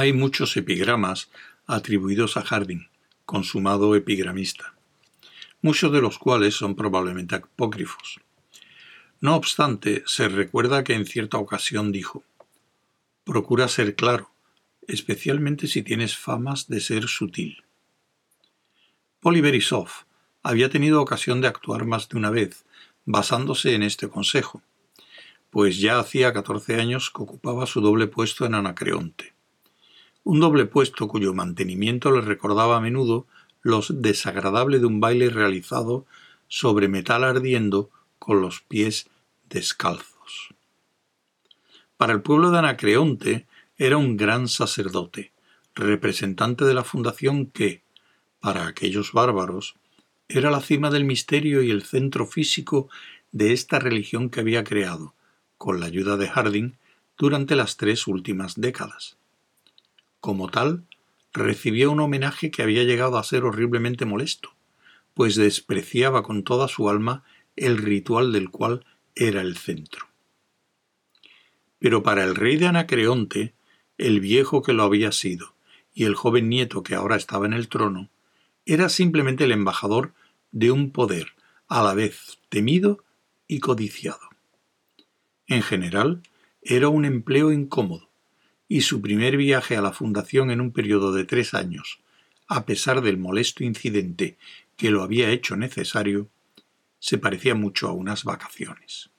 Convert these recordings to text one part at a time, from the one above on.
Hay muchos epigramas atribuidos a Harding, consumado epigramista, muchos de los cuales son probablemente apócrifos. No obstante, se recuerda que en cierta ocasión dijo Procura ser claro, especialmente si tienes famas de ser sutil. Poliverisov había tenido ocasión de actuar más de una vez, basándose en este consejo, pues ya hacía catorce años que ocupaba su doble puesto en Anacreonte un doble puesto cuyo mantenimiento le recordaba a menudo los desagradable de un baile realizado sobre metal ardiendo con los pies descalzos. Para el pueblo de Anacreonte era un gran sacerdote, representante de la fundación que, para aquellos bárbaros, era la cima del misterio y el centro físico de esta religión que había creado, con la ayuda de Harding, durante las tres últimas décadas. Como tal, recibió un homenaje que había llegado a ser horriblemente molesto, pues despreciaba con toda su alma el ritual del cual era el centro. Pero para el rey de Anacreonte, el viejo que lo había sido y el joven nieto que ahora estaba en el trono, era simplemente el embajador de un poder a la vez temido y codiciado. En general, era un empleo incómodo, y su primer viaje a la Fundación en un periodo de tres años, a pesar del molesto incidente que lo había hecho necesario, se parecía mucho a unas vacaciones.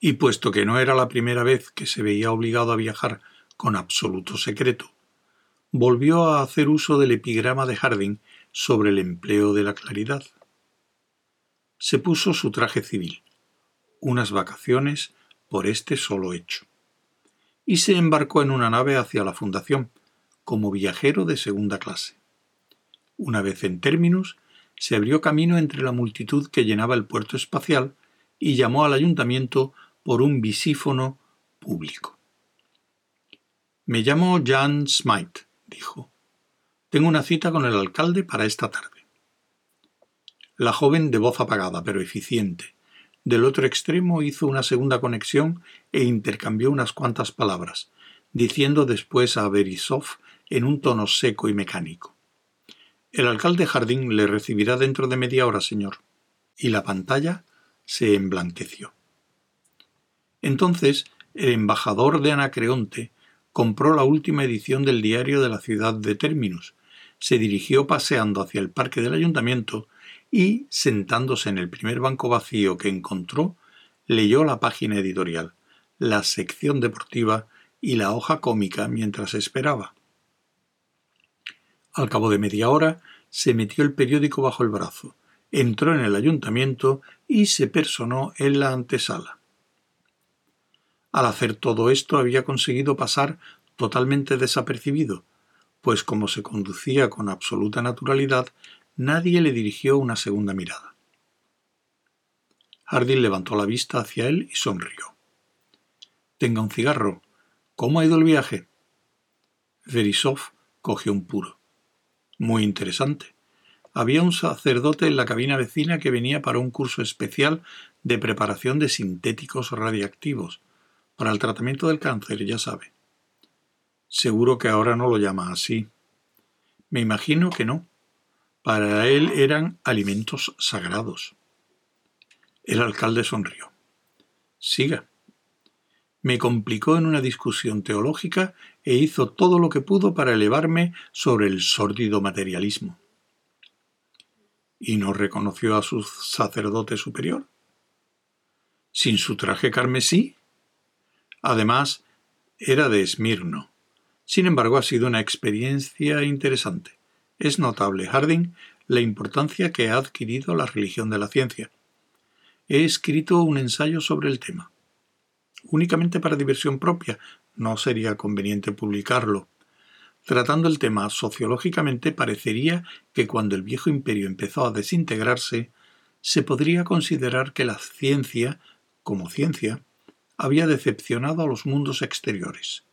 Y puesto que no era la primera vez que se veía obligado a viajar con absoluto secreto, volvió a hacer uso del epigrama de Harding sobre el empleo de la claridad. Se puso su traje civil, unas vacaciones por este solo hecho y se embarcó en una nave hacia la Fundación, como viajero de segunda clase. Una vez en términos, se abrió camino entre la multitud que llenaba el puerto espacial y llamó al ayuntamiento por un bisífono público. Me llamo Jan Smythe, dijo. Tengo una cita con el alcalde para esta tarde. La joven, de voz apagada pero eficiente, del otro extremo hizo una segunda conexión e intercambió unas cuantas palabras, diciendo después a Berisov en un tono seco y mecánico. El alcalde Jardín le recibirá dentro de media hora, señor. Y la pantalla se emblanqueció. Entonces, el embajador de Anacreonte compró la última edición del diario de la ciudad de Terminus, se dirigió paseando hacia el parque del ayuntamiento y, sentándose en el primer banco vacío que encontró, leyó la página editorial, la sección deportiva y la hoja cómica mientras esperaba. Al cabo de media hora se metió el periódico bajo el brazo, entró en el ayuntamiento y se personó en la antesala. Al hacer todo esto había conseguido pasar totalmente desapercibido, pues como se conducía con absoluta naturalidad, Nadie le dirigió una segunda mirada. Harding levantó la vista hacia él y sonrió. Tenga un cigarro. ¿Cómo ha ido el viaje? Verisov cogió un puro. Muy interesante. Había un sacerdote en la cabina vecina que venía para un curso especial de preparación de sintéticos radiactivos, para el tratamiento del cáncer, ya sabe. Seguro que ahora no lo llama así. Me imagino que no. Para él eran alimentos sagrados. El alcalde sonrió. Siga. Me complicó en una discusión teológica e hizo todo lo que pudo para elevarme sobre el sórdido materialismo. ¿Y no reconoció a su sacerdote superior? ¿Sin su traje carmesí? Además, era de Esmirno. Sin embargo, ha sido una experiencia interesante. Es notable, Harding, la importancia que ha adquirido la religión de la ciencia. He escrito un ensayo sobre el tema. Únicamente para diversión propia, no sería conveniente publicarlo. Tratando el tema sociológicamente, parecería que cuando el viejo imperio empezó a desintegrarse, se podría considerar que la ciencia, como ciencia, había decepcionado a los mundos exteriores.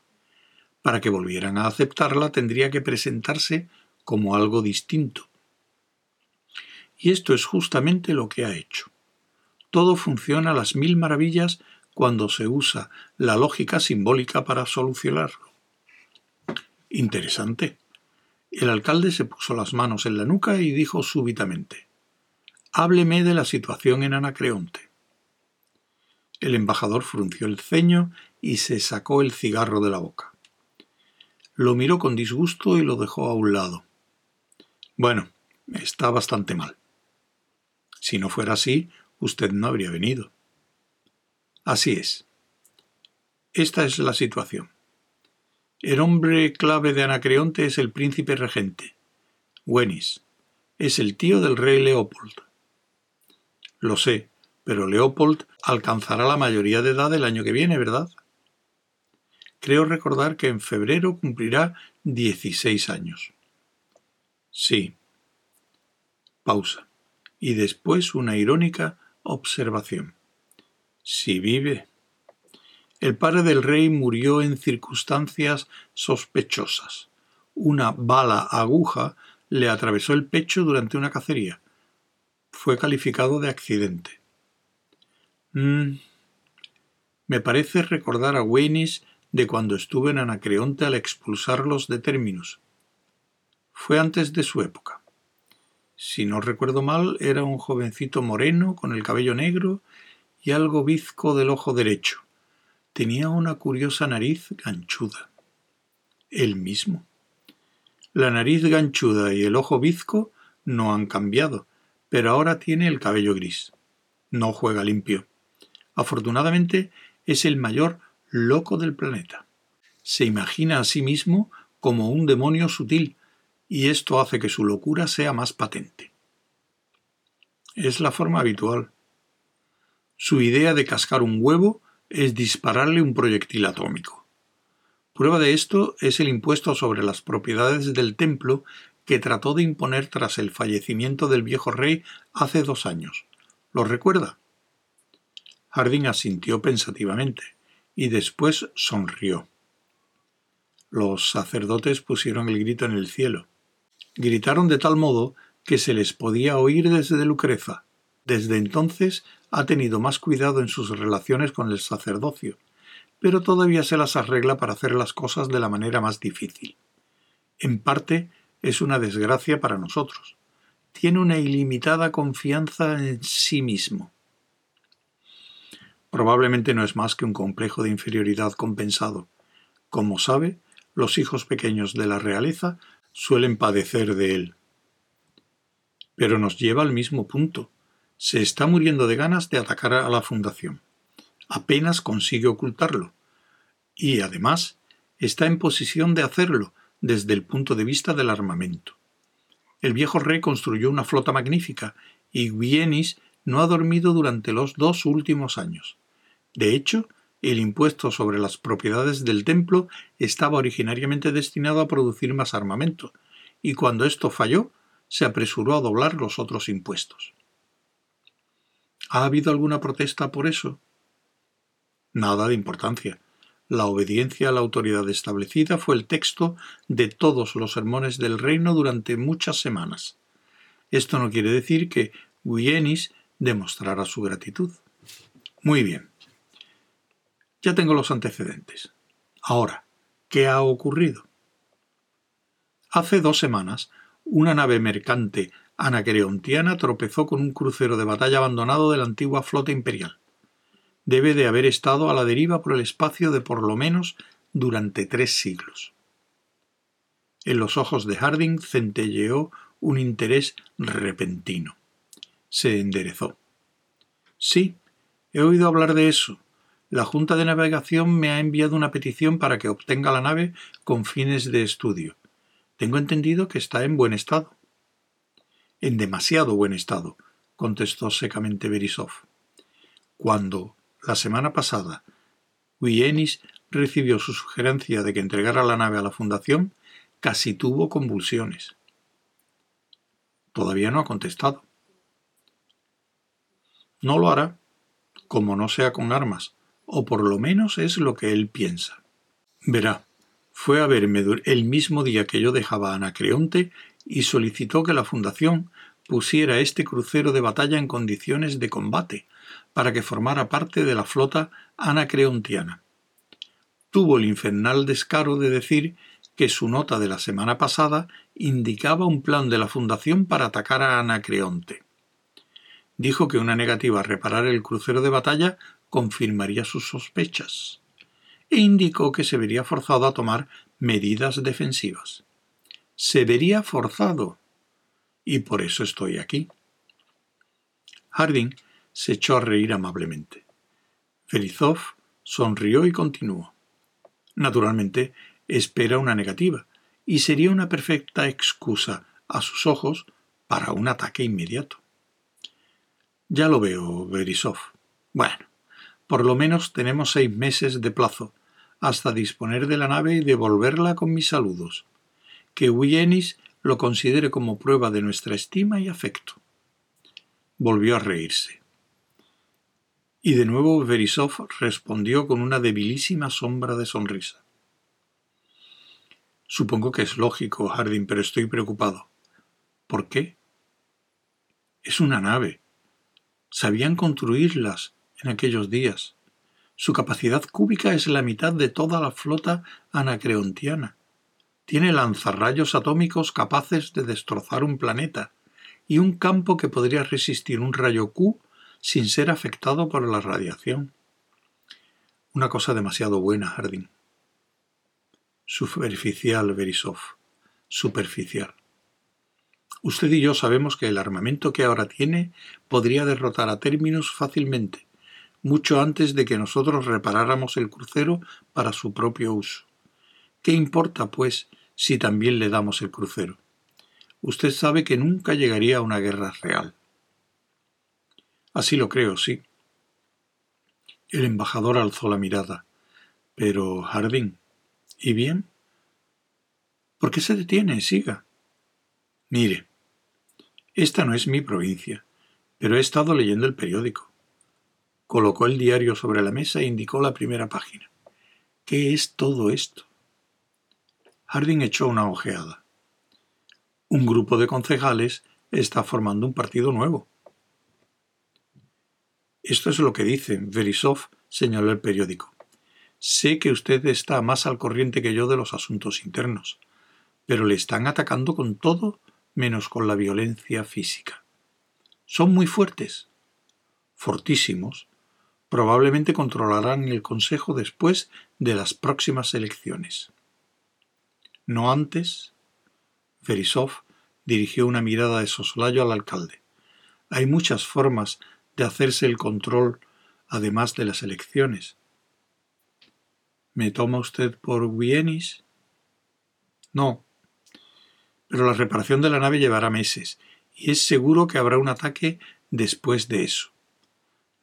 Para que volvieran a aceptarla tendría que presentarse como algo distinto. Y esto es justamente lo que ha hecho. Todo funciona a las mil maravillas cuando se usa la lógica simbólica para solucionarlo. Interesante. El alcalde se puso las manos en la nuca y dijo súbitamente Hábleme de la situación en Anacreonte. El embajador frunció el ceño y se sacó el cigarro de la boca. Lo miró con disgusto y lo dejó a un lado. Bueno, está bastante mal. Si no fuera así, usted no habría venido. Así es. Esta es la situación. El hombre clave de Anacreonte es el príncipe regente, Wenis. Es el tío del rey Leopold. Lo sé, pero Leopold alcanzará la mayoría de edad el año que viene, ¿verdad? Creo recordar que en febrero cumplirá 16 años. Sí. Pausa. Y después una irónica observación. Si vive. El padre del rey murió en circunstancias sospechosas. Una bala aguja le atravesó el pecho durante una cacería fue calificado de accidente. Mm, me parece recordar a Weinis de cuando estuve en Anacreonte al expulsarlos de términos. Fue antes de su época. Si no recuerdo mal, era un jovencito moreno con el cabello negro y algo bizco del ojo derecho. Tenía una curiosa nariz ganchuda. El mismo. La nariz ganchuda y el ojo bizco no han cambiado, pero ahora tiene el cabello gris. No juega limpio. Afortunadamente es el mayor loco del planeta. Se imagina a sí mismo como un demonio sutil, y esto hace que su locura sea más patente. Es la forma habitual. Su idea de cascar un huevo es dispararle un proyectil atómico. Prueba de esto es el impuesto sobre las propiedades del templo que trató de imponer tras el fallecimiento del viejo rey hace dos años. ¿Lo recuerda? Harding asintió pensativamente y después sonrió. Los sacerdotes pusieron el grito en el cielo. Gritaron de tal modo que se les podía oír desde Lucreza. Desde entonces ha tenido más cuidado en sus relaciones con el sacerdocio, pero todavía se las arregla para hacer las cosas de la manera más difícil. En parte es una desgracia para nosotros. Tiene una ilimitada confianza en sí mismo. Probablemente no es más que un complejo de inferioridad compensado. Como sabe, los hijos pequeños de la realeza suelen padecer de él. Pero nos lleva al mismo punto. Se está muriendo de ganas de atacar a la fundación. Apenas consigue ocultarlo. Y, además, está en posición de hacerlo, desde el punto de vista del armamento. El viejo rey construyó una flota magnífica y Guienis no ha dormido durante los dos últimos años. De hecho, el impuesto sobre las propiedades del templo estaba originariamente destinado a producir más armamento, y cuando esto falló, se apresuró a doblar los otros impuestos. ¿Ha habido alguna protesta por eso? Nada de importancia. La obediencia a la autoridad establecida fue el texto de todos los sermones del reino durante muchas semanas. Esto no quiere decir que Guyenis demostrara su gratitud. Muy bien. Ya tengo los antecedentes. Ahora, ¿qué ha ocurrido? Hace dos semanas, una nave mercante anacreontiana tropezó con un crucero de batalla abandonado de la antigua flota imperial debe de haber estado a la deriva por el espacio de por lo menos durante tres siglos. En los ojos de Harding centelleó un interés repentino. Se enderezó. Sí, he oído hablar de eso. La Junta de Navegación me ha enviado una petición para que obtenga la nave con fines de estudio. Tengo entendido que está en buen estado. En demasiado buen estado, contestó secamente Berisov. Cuando, la semana pasada, Guillenis recibió su sugerencia de que entregara la nave a la Fundación, casi tuvo convulsiones. Todavía no ha contestado. No lo hará, como no sea con armas, o por lo menos es lo que él piensa. Verá, fue a verme el mismo día que yo dejaba a Anacreonte y solicitó que la Fundación pusiera este crucero de batalla en condiciones de combate, para que formara parte de la flota anacreontiana. Tuvo el infernal descaro de decir que su nota de la semana pasada indicaba un plan de la Fundación para atacar a Anacreonte. Dijo que una negativa a reparar el crucero de batalla confirmaría sus sospechas, e indicó que se vería forzado a tomar medidas defensivas. Se vería forzado, y por eso estoy aquí. Harding se echó a reír amablemente. Felizov sonrió y continuó. Naturalmente, espera una negativa, y sería una perfecta excusa, a sus ojos, para un ataque inmediato. Ya lo veo, Berisov. Bueno, por lo menos tenemos seis meses de plazo, hasta disponer de la nave y devolverla con mis saludos. Que Wienis lo considere como prueba de nuestra estima y afecto. Volvió a reírse. Y de nuevo Verisov respondió con una debilísima sombra de sonrisa. Supongo que es lógico, Harding, pero estoy preocupado. ¿Por qué? Es una nave. Sabían construirlas en aquellos días. Su capacidad cúbica es la mitad de toda la flota anacreontiana. Tiene lanzarrayos atómicos capaces de destrozar un planeta y un campo que podría resistir un rayo Q sin ser afectado por la radiación. Una cosa demasiado buena, Harding. Superficial, Verisov. Superficial. Usted y yo sabemos que el armamento que ahora tiene podría derrotar a términos fácilmente, mucho antes de que nosotros reparáramos el crucero para su propio uso. ¿Qué importa, pues, si también le damos el crucero? Usted sabe que nunca llegaría a una guerra real. Así lo creo, sí. El embajador alzó la mirada. Pero, Harding, ¿y bien? ¿Por qué se detiene? Siga. Mire, esta no es mi provincia, pero he estado leyendo el periódico. Colocó el diario sobre la mesa e indicó la primera página. ¿Qué es todo esto? Harding echó una ojeada. Un grupo de concejales está formando un partido nuevo. Esto es lo que dice. Verisov señaló el periódico. Sé que usted está más al corriente que yo de los asuntos internos, pero le están atacando con todo menos con la violencia física. Son muy fuertes, fortísimos. Probablemente controlarán el Consejo después de las próximas elecciones. No antes. Verisov dirigió una mirada de soslayo al alcalde. Hay muchas formas de hacerse el control además de las elecciones. ¿Me toma usted por Wienis? No. Pero la reparación de la nave llevará meses, y es seguro que habrá un ataque después de eso.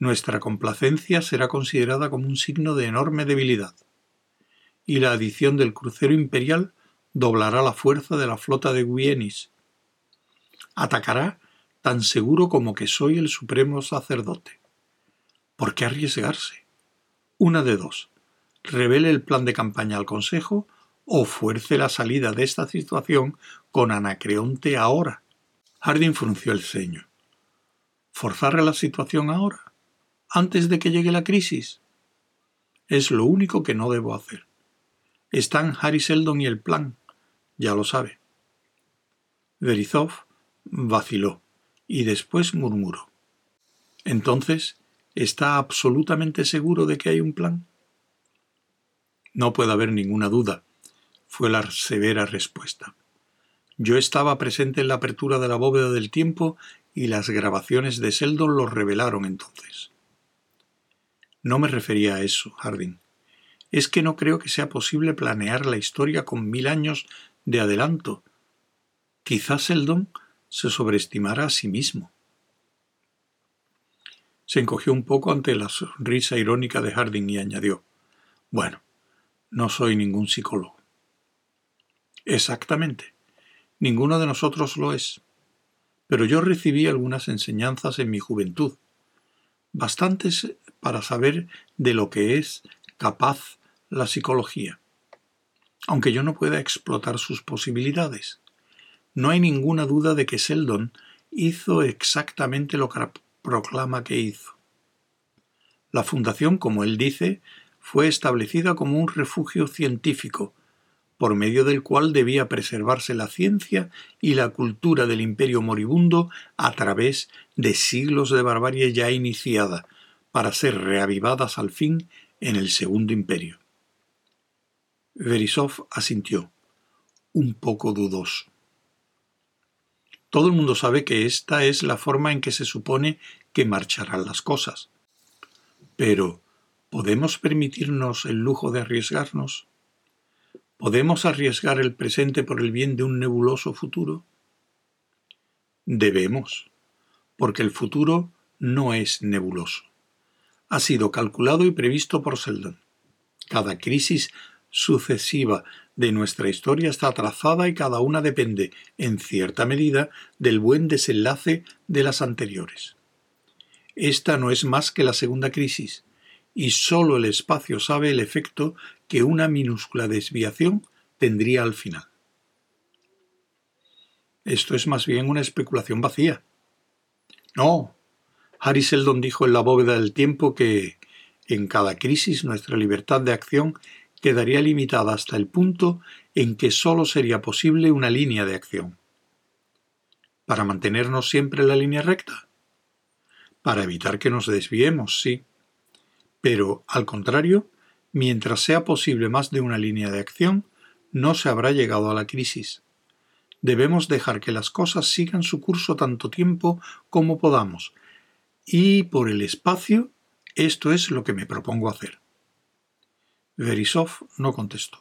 Nuestra complacencia será considerada como un signo de enorme debilidad, y la adición del crucero imperial doblará la fuerza de la flota de Wienis. Atacará tan seguro como que soy el supremo sacerdote. ¿Por qué arriesgarse? Una de dos. Revele el plan de campaña al Consejo o fuerce la salida de esta situación con Anacreonte ahora. Harding frunció el ceño. ¿Forzar la situación ahora? ¿Antes de que llegue la crisis? Es lo único que no debo hacer. Están Harry Seldon y el plan. Ya lo sabe. Verizov vaciló y después murmuró. Entonces, ¿está absolutamente seguro de que hay un plan? No puede haber ninguna duda, fue la severa respuesta. Yo estaba presente en la apertura de la bóveda del tiempo y las grabaciones de Seldon lo revelaron entonces. No me refería a eso, Harding. Es que no creo que sea posible planear la historia con mil años de adelanto. Quizás Seldon se sobreestimara a sí mismo. Se encogió un poco ante la sonrisa irónica de Harding y añadió Bueno, no soy ningún psicólogo. Exactamente. Ninguno de nosotros lo es. Pero yo recibí algunas enseñanzas en mi juventud, bastantes para saber de lo que es capaz la psicología, aunque yo no pueda explotar sus posibilidades no hay ninguna duda de que Seldon hizo exactamente lo que proclama que hizo. La fundación, como él dice, fue establecida como un refugio científico, por medio del cual debía preservarse la ciencia y la cultura del imperio moribundo a través de siglos de barbarie ya iniciada, para ser reavivadas al fin en el segundo imperio. Verisov asintió, un poco dudoso. Todo el mundo sabe que esta es la forma en que se supone que marcharán las cosas. Pero, ¿podemos permitirnos el lujo de arriesgarnos? ¿Podemos arriesgar el presente por el bien de un nebuloso futuro? Debemos, porque el futuro no es nebuloso. Ha sido calculado y previsto por Seldon. Cada crisis sucesiva de nuestra historia está trazada y cada una depende, en cierta medida, del buen desenlace de las anteriores. Esta no es más que la segunda crisis, y sólo el espacio sabe el efecto que una minúscula desviación tendría al final. Esto es más bien una especulación vacía. No. Harry Seldon dijo en la bóveda del tiempo que en cada crisis nuestra libertad de acción quedaría limitada hasta el punto en que sólo sería posible una línea de acción. ¿Para mantenernos siempre en la línea recta? Para evitar que nos desviemos, sí. Pero, al contrario, mientras sea posible más de una línea de acción, no se habrá llegado a la crisis. Debemos dejar que las cosas sigan su curso tanto tiempo como podamos, y por el espacio, esto es lo que me propongo hacer. Verisov no contestó.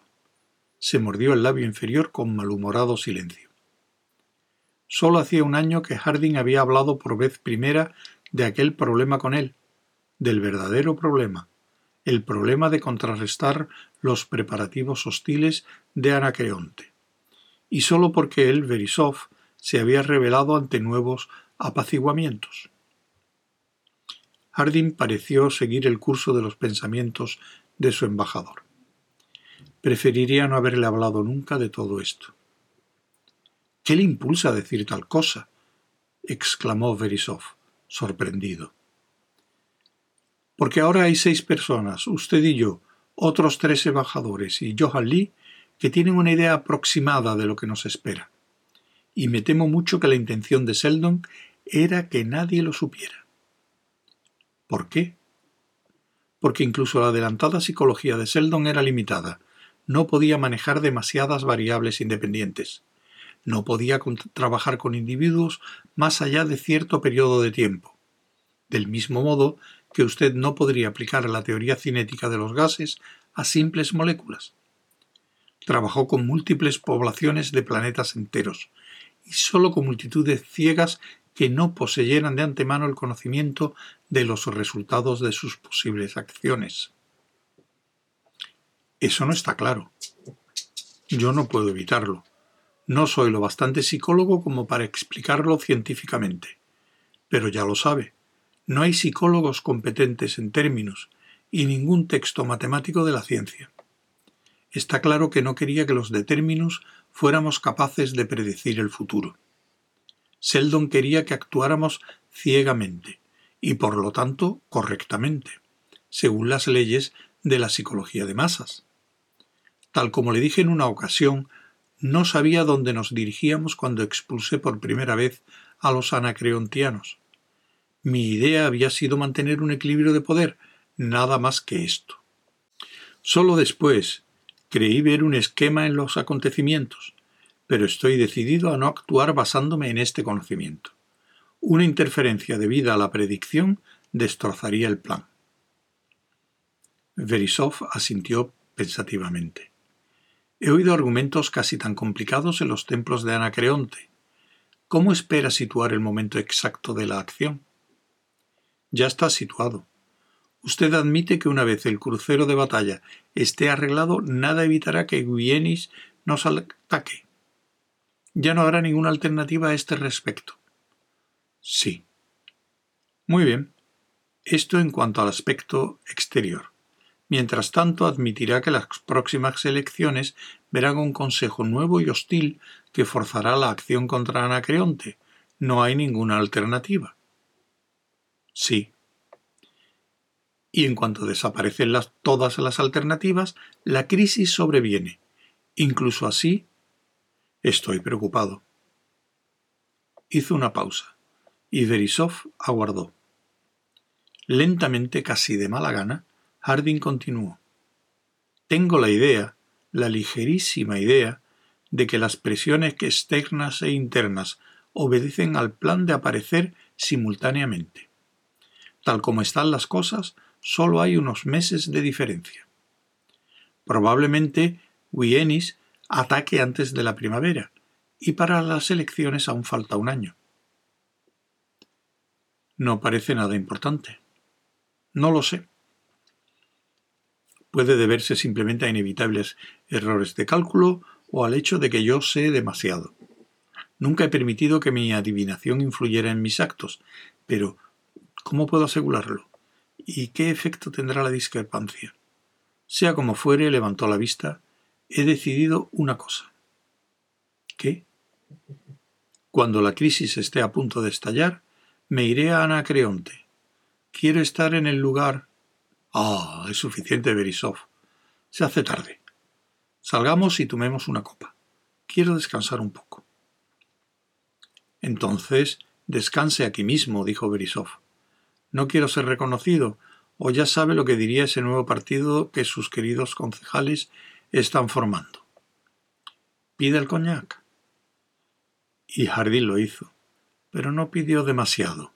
Se mordió el labio inferior con malhumorado silencio. Solo hacía un año que Harding había hablado por vez primera de aquel problema con él, del verdadero problema, el problema de contrarrestar los preparativos hostiles de Anacreonte, y solo porque él, Verisov, se había revelado ante nuevos apaciguamientos. Harding pareció seguir el curso de los pensamientos de su embajador. Preferiría no haberle hablado nunca de todo esto. ¿Qué le impulsa a decir tal cosa? exclamó Verisov, sorprendido. Porque ahora hay seis personas, usted y yo, otros tres embajadores y Johan Lee, que tienen una idea aproximada de lo que nos espera. Y me temo mucho que la intención de Seldon era que nadie lo supiera. ¿Por qué? porque incluso la adelantada psicología de Seldon era limitada. No podía manejar demasiadas variables independientes. No podía trabajar con individuos más allá de cierto periodo de tiempo. Del mismo modo que usted no podría aplicar la teoría cinética de los gases a simples moléculas. Trabajó con múltiples poblaciones de planetas enteros, y solo con multitudes ciegas que no poseyeran de antemano el conocimiento de los resultados de sus posibles acciones. Eso no está claro. Yo no puedo evitarlo. No soy lo bastante psicólogo como para explicarlo científicamente. Pero ya lo sabe. No hay psicólogos competentes en términos y ningún texto matemático de la ciencia. Está claro que no quería que los de términos fuéramos capaces de predecir el futuro. Seldon quería que actuáramos ciegamente y por lo tanto correctamente, según las leyes de la psicología de masas. Tal como le dije en una ocasión, no sabía dónde nos dirigíamos cuando expulsé por primera vez a los anacreontianos. Mi idea había sido mantener un equilibrio de poder, nada más que esto. Solo después creí ver un esquema en los acontecimientos, pero estoy decidido a no actuar basándome en este conocimiento. Una interferencia debida a la predicción destrozaría el plan. Verisov asintió pensativamente. He oído argumentos casi tan complicados en los templos de Anacreonte. ¿Cómo espera situar el momento exacto de la acción? Ya está situado. Usted admite que una vez el crucero de batalla esté arreglado, nada evitará que Guienis nos ataque. Ya no habrá ninguna alternativa a este respecto. Sí. Muy bien. Esto en cuanto al aspecto exterior. Mientras tanto, admitirá que las próximas elecciones verán un Consejo nuevo y hostil que forzará la acción contra Anacreonte. No hay ninguna alternativa. Sí. Y en cuanto desaparecen las, todas las alternativas, la crisis sobreviene. Incluso así, estoy preocupado. Hizo una pausa y Verisov aguardó. Lentamente, casi de mala gana, Harding continuó. Tengo la idea, la ligerísima idea, de que las presiones externas e internas obedecen al plan de aparecer simultáneamente. Tal como están las cosas, solo hay unos meses de diferencia. Probablemente Wienis ataque antes de la primavera, y para las elecciones aún falta un año. No parece nada importante. No lo sé. Puede deberse simplemente a inevitables errores de cálculo o al hecho de que yo sé demasiado. Nunca he permitido que mi adivinación influyera en mis actos, pero ¿cómo puedo asegurarlo? ¿Y qué efecto tendrá la discrepancia? Sea como fuere, levantó la vista, he decidido una cosa. ¿Qué? Cuando la crisis esté a punto de estallar, me iré a Anacreonte. Quiero estar en el lugar. Ah, es suficiente, Berisov. Se hace tarde. Salgamos y tomemos una copa. Quiero descansar un poco. Entonces, descanse aquí mismo, dijo Berisov. No quiero ser reconocido, o ya sabe lo que diría ese nuevo partido que sus queridos concejales están formando. Pide el coñac. Y Jardín lo hizo, pero no pidió demasiado.